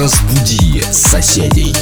Разбуди соседей.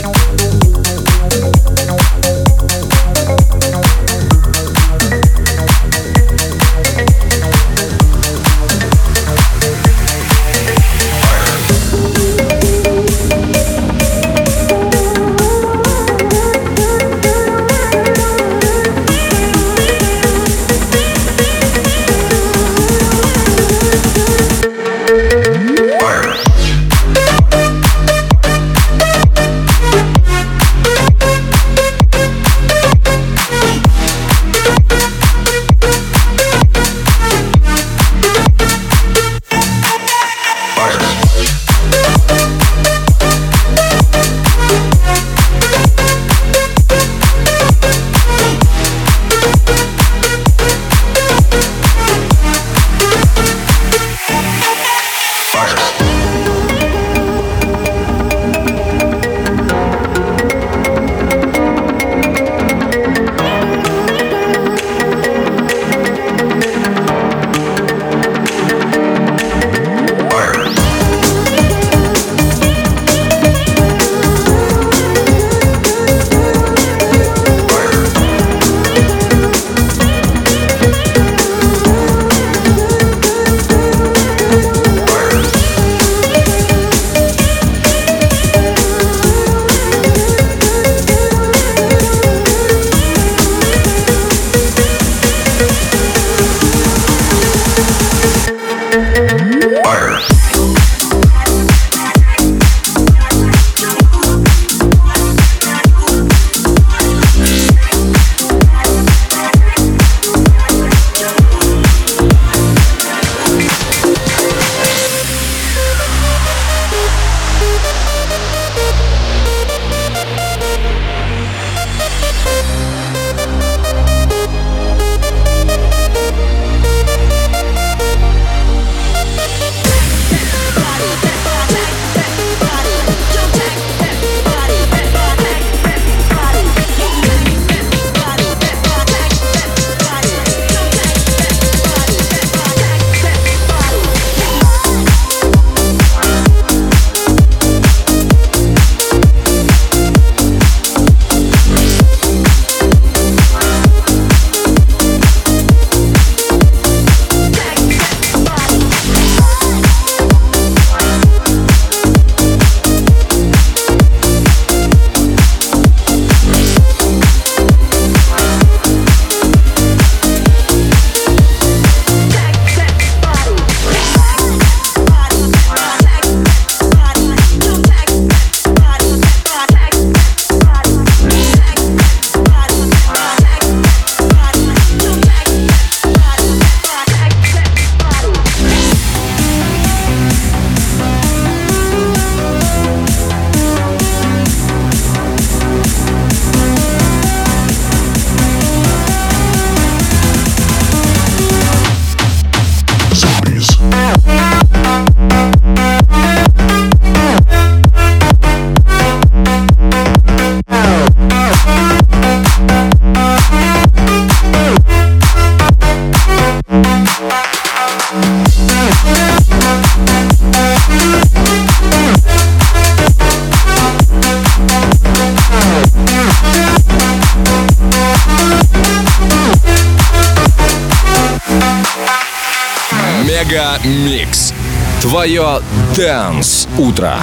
Микс. Твое Дэнс Утро.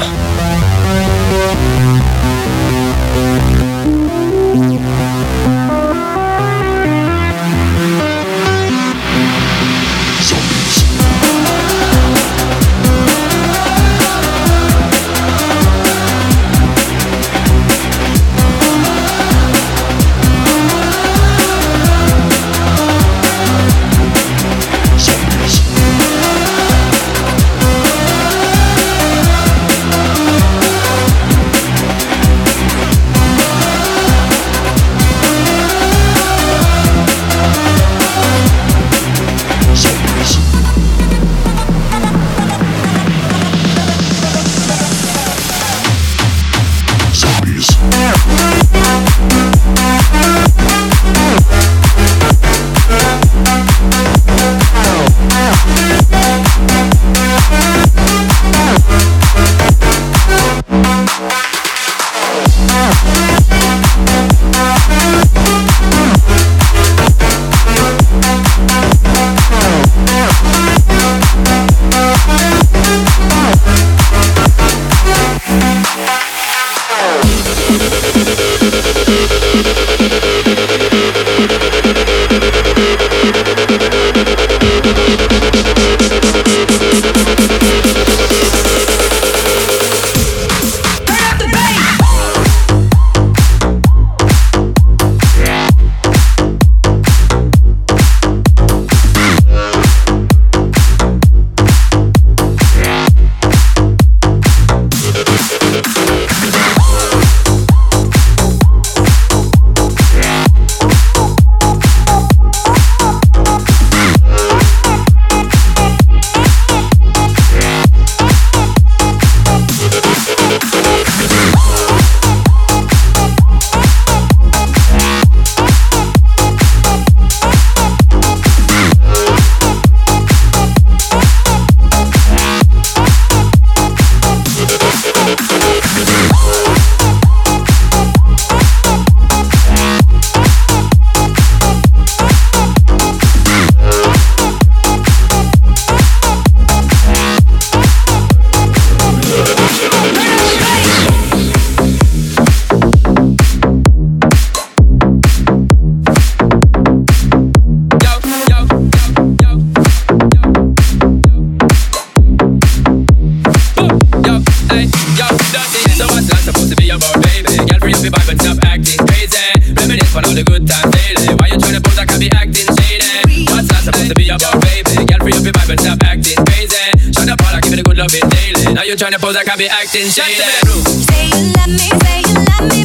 love it daily. Now you're trying to pose, I can be acting shady. Say you love me, say you love me.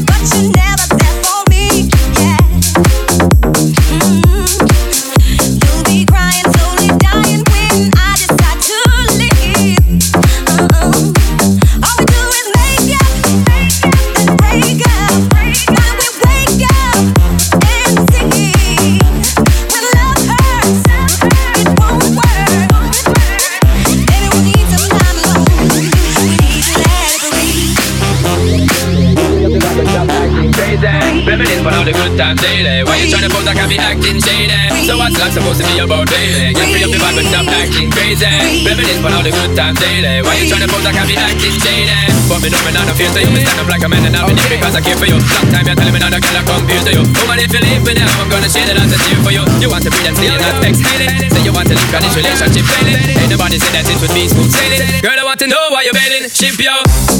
Crazy, reminisce for all the good times daily. Why you tryna pose like I be acting shady? So what's life supposed to be about daily? Get free up your vibe and stop acting crazy. Reminisce for all the good times daily. Why you tryna pose like I be acting shady? But me know me not no fear so you me stand up like a man and I've been here because I care for you. Long time you're telling me not to get confused to you. Woman, if you leave me now, I'm gonna share that as a tear for you. You want to be that still not exhaling. Say you want to leave this relationship failing. Ain't nobody said that it would be smooth sailing. Girl, I want to know why you're bailing. Ship yo.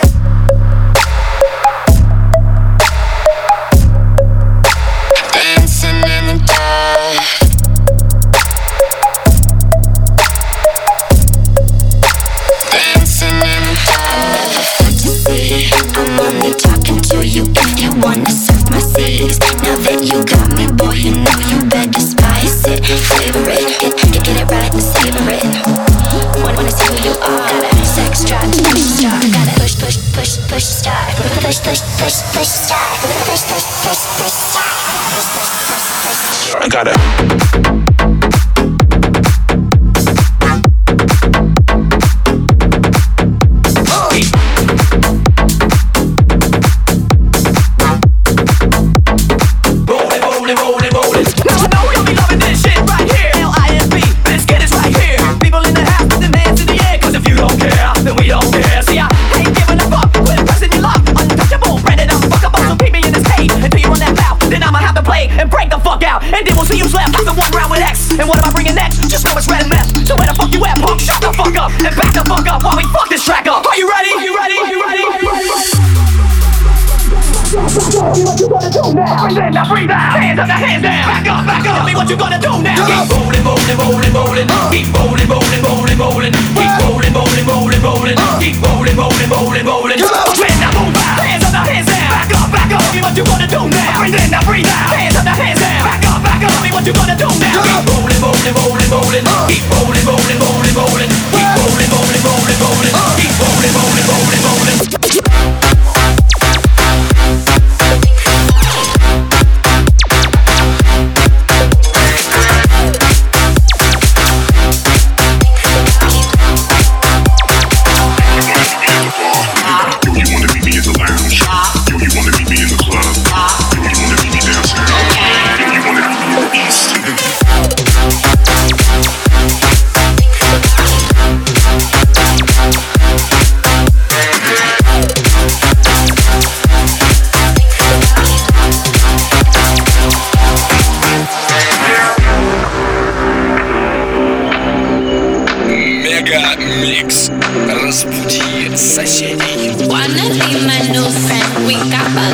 I got it. And back the fuck up while we fuck this track up. Are you ready? Are you ready? Are you ready? Are you ready? What you gonna do now? Pretend I breathe out. Hands up, now hands down. Back up, back up. Tell me what you gonna do now. Keep rolling, rolling, rolling, rolling. Uh. Keep rolling, rolling, rolling, rolling. Keep rolling, rolling, rolling, rolling. Uh. Keep rolling, rolling, rolling, rolling. Back up, back up. Tell me what you gonna do now. Pretend I breathe out. Hands up, now hands down. Back up, back up. Tell me what you gonna do now. Uh. Keep rolling, rolling, rolling, rolling. Keep uh. rolling, rolling, rolling, rolling. Uh. Keep rolling, rolling, rolling, rolling. Keep rolling, rolling, rolling, rolling.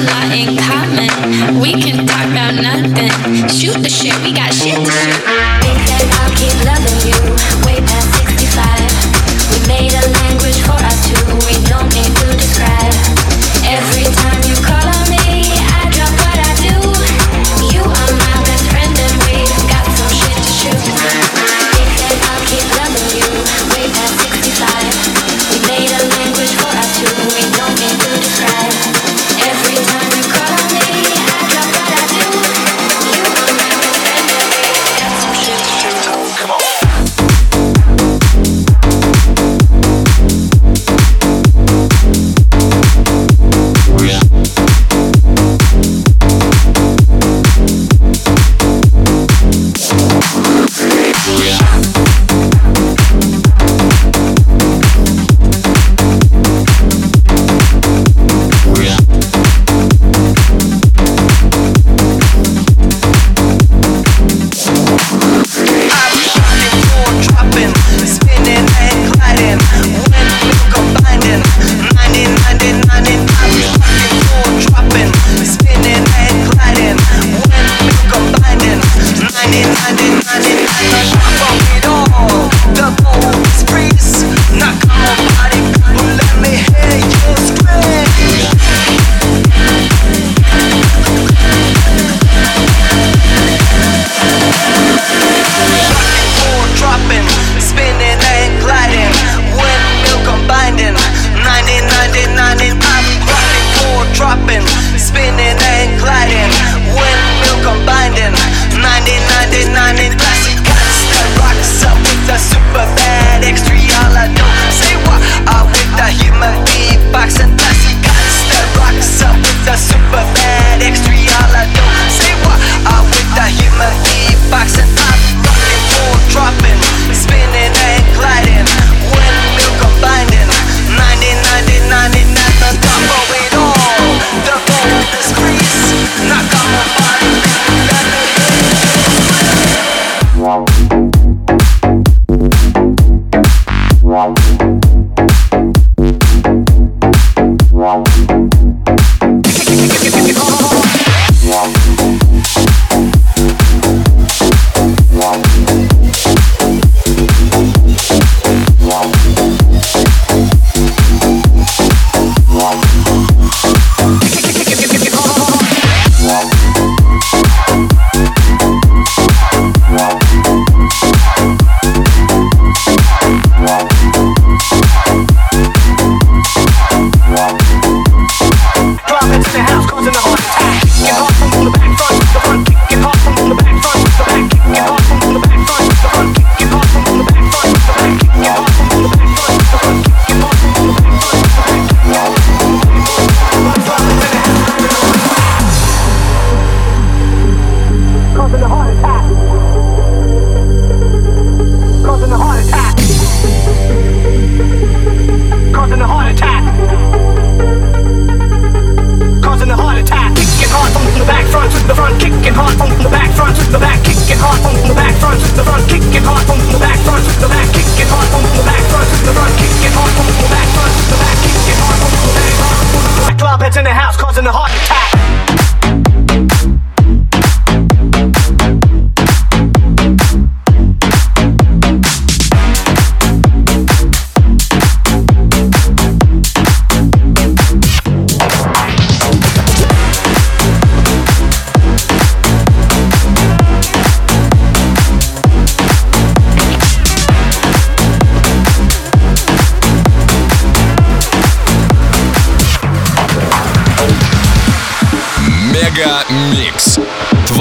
Lot in common. We can talk about nothing. Shoot the shit, we got shit to shoot. Think that I'll keep loving you way past 65. We made a language for us we don't need to describe. Every time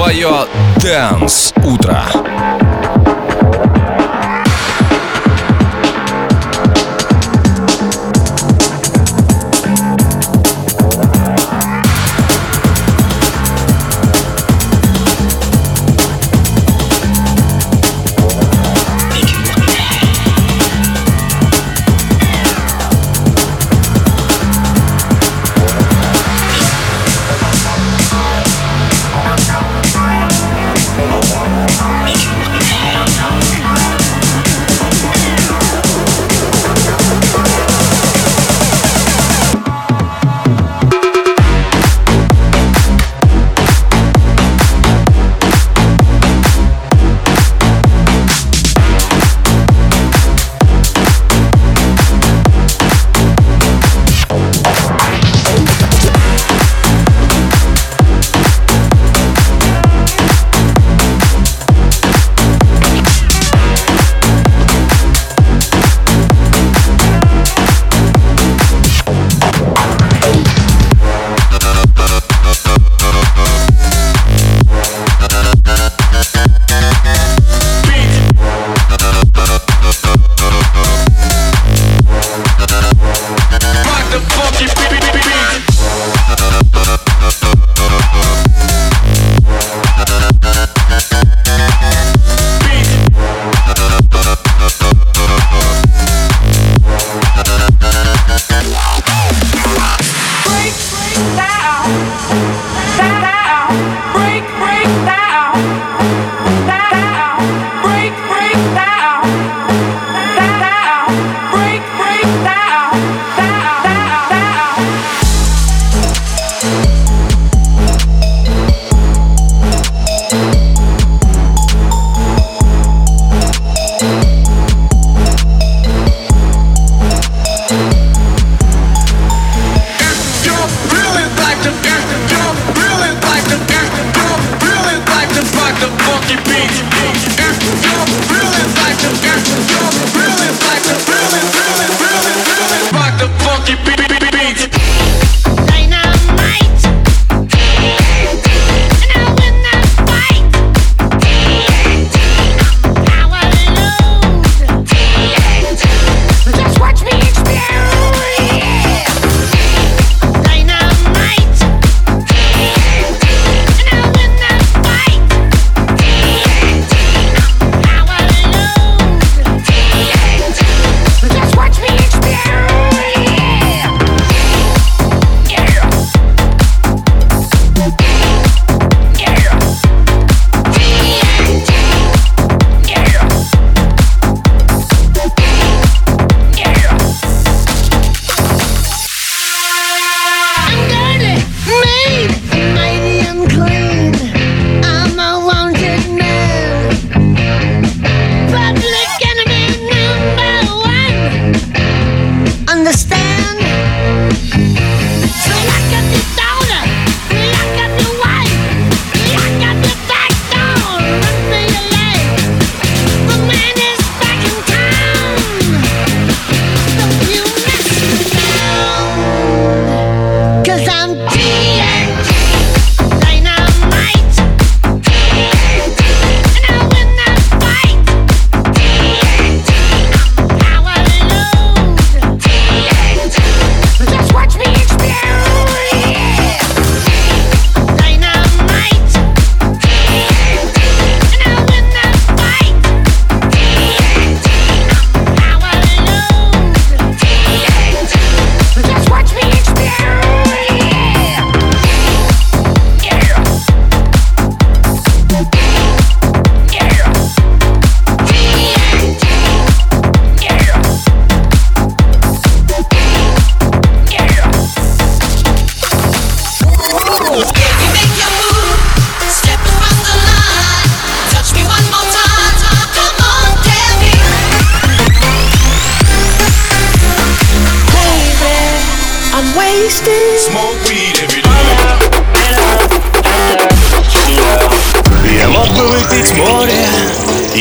Твое Дэнс Утро.